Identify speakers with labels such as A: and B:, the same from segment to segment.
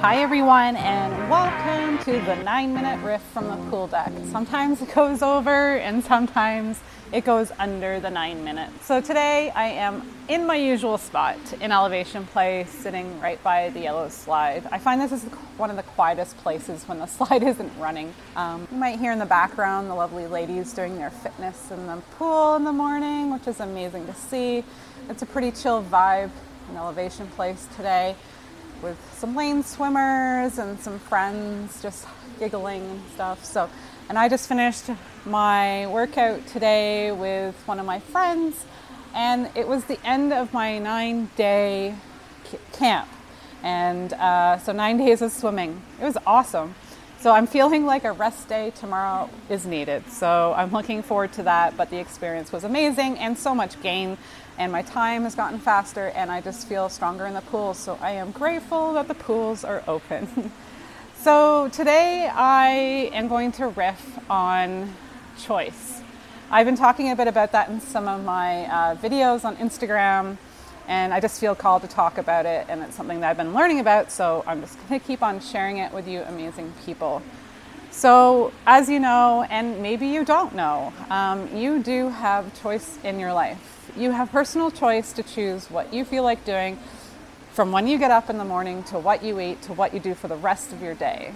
A: Hi, everyone, and welcome to the nine minute riff from the pool deck. Sometimes it goes over, and sometimes it goes under the nine minutes. So today I am in my usual spot in Elevation Place, sitting right by the yellow slide. I find this is one of the quietest places when the slide isn't running. Um, you might hear in the background the lovely ladies doing their fitness in the pool in the morning, which is amazing to see. It's a pretty chill vibe in Elevation Place today with some lane swimmers and some friends just giggling and stuff. So, and I just finished my workout today with one of my friends, and it was the end of my nine day camp. And uh, so, nine days of swimming. It was awesome. So, I'm feeling like a rest day tomorrow is needed. So, I'm looking forward to that. But the experience was amazing and so much gain and my time has gotten faster and I just feel stronger in the pools. So I am grateful that the pools are open. so today I am going to riff on choice. I've been talking a bit about that in some of my uh, videos on Instagram, and I just feel called to talk about it, and it's something that I've been learning about, so I'm just going to keep on sharing it with you, amazing people. So, as you know, and maybe you don't know, um, you do have choice in your life you have personal choice to choose what you feel like doing from when you get up in the morning to what you eat to what you do for the rest of your day.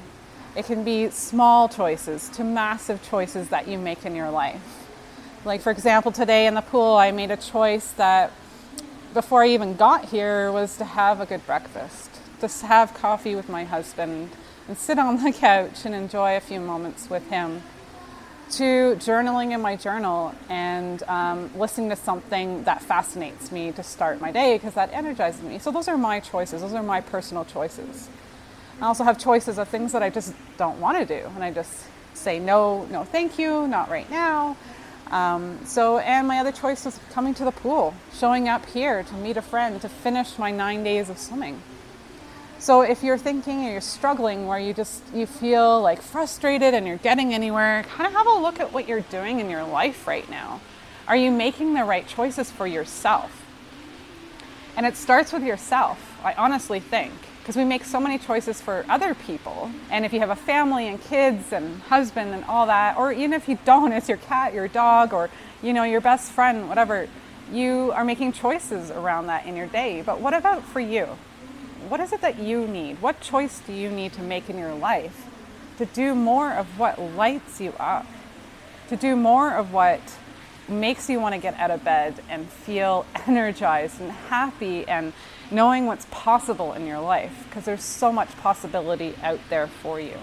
A: It can be small choices to massive choices that you make in your life. Like, for example, today in the pool, I made a choice that before I even got here was to have a good breakfast, to have coffee with my husband and sit on the couch and enjoy a few moments with him to journaling in my journal and um, listening to something that fascinates me to start my day because that energizes me. So those are my choices. Those are my personal choices. I also have choices of things that I just don't want to do, and I just say no, no, thank you, not right now. Um, so, and my other choice was coming to the pool, showing up here to meet a friend, to finish my nine days of swimming. So if you're thinking or you're struggling where you just you feel like frustrated and you're getting anywhere, kind of have a look at what you're doing in your life right now. Are you making the right choices for yourself? And it starts with yourself, I honestly think, because we make so many choices for other people. And if you have a family and kids and husband and all that, or even if you don't, it's your cat, your dog, or you know, your best friend, whatever, you are making choices around that in your day. But what about for you? What is it that you need? What choice do you need to make in your life to do more of what lights you up? To do more of what makes you want to get out of bed and feel energized and happy and knowing what's possible in your life because there's so much possibility out there for you.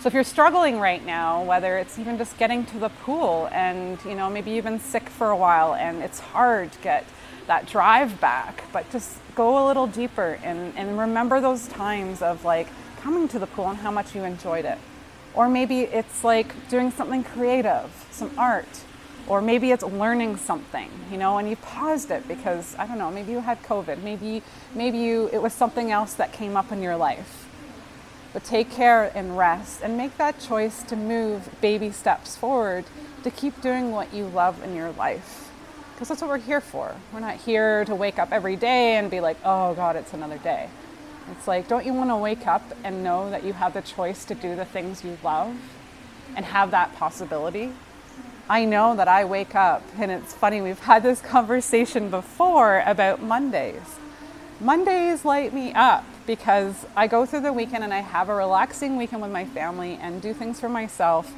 A: So if you're struggling right now, whether it's even just getting to the pool and you know maybe you've been sick for a while and it's hard to get that drive back, but just go a little deeper and, and remember those times of like coming to the pool and how much you enjoyed it. Or maybe it's like doing something creative, some art, or maybe it's learning something, you know, and you paused it because I don't know, maybe you had COVID, maybe maybe you it was something else that came up in your life. But take care and rest and make that choice to move baby steps forward to keep doing what you love in your life because that's what we're here for. We're not here to wake up every day and be like, oh God, it's another day. It's like, don't you want to wake up and know that you have the choice to do the things you love and have that possibility? I know that I wake up, and it's funny, we've had this conversation before about Mondays. Mondays light me up because I go through the weekend and I have a relaxing weekend with my family and do things for myself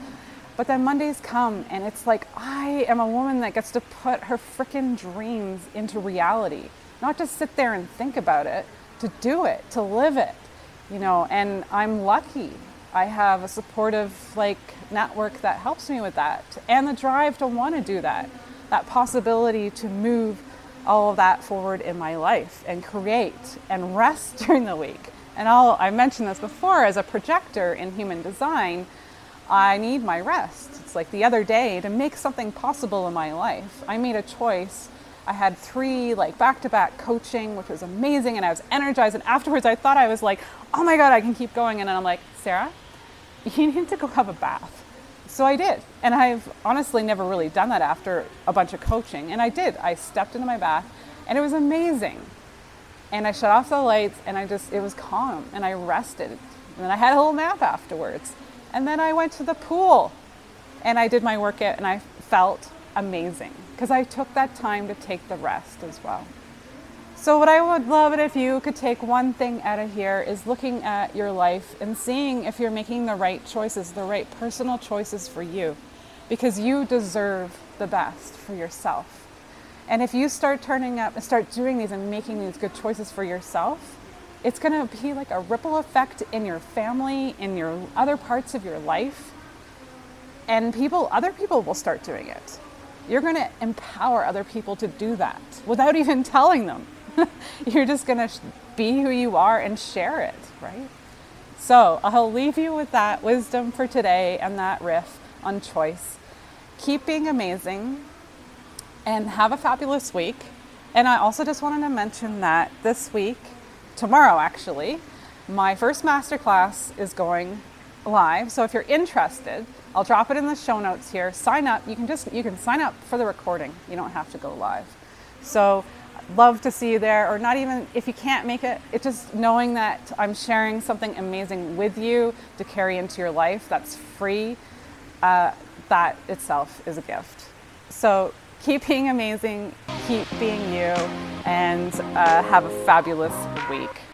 A: but then Mondays come and it's like I am a woman that gets to put her freaking dreams into reality, not just sit there and think about it, to do it, to live it, you know, and I'm lucky. I have a supportive like network that helps me with that and the drive to want to do that. That possibility to move all of that forward in my life and create and rest during the week. And I'll, I mentioned this before as a projector in human design, I need my rest. It's like the other day to make something possible in my life. I made a choice. I had three like back-to-back coaching, which was amazing, and I was energized. And afterwards, I thought I was like, "Oh my god, I can keep going!" And then I'm like, "Sarah, you need to go have a bath." So I did, and I've honestly never really done that after a bunch of coaching, and I did. I stepped into my bath, and it was amazing. And I shut off the lights and I just, it was calm and I rested. And then I had a little nap afterwards. And then I went to the pool and I did my workout and I felt amazing because I took that time to take the rest as well. So, what I would love it if you could take one thing out of here is looking at your life and seeing if you're making the right choices, the right personal choices for you, because you deserve the best for yourself. And if you start turning up and start doing these and making these good choices for yourself, it's going to be like a ripple effect in your family, in your other parts of your life. And people, other people will start doing it. You're going to empower other people to do that without even telling them. You're just going to be who you are and share it, right? So I'll leave you with that wisdom for today and that riff on choice. Keep being amazing and have a fabulous week. And I also just wanted to mention that this week, tomorrow actually, my first masterclass is going live. So if you're interested, I'll drop it in the show notes here. Sign up. You can just you can sign up for the recording. You don't have to go live. So love to see you there, or not even if you can't make it, it's just knowing that I'm sharing something amazing with you to carry into your life that's free. Uh, that itself is a gift. So keep being amazing, keep being you, and uh, have a fabulous week.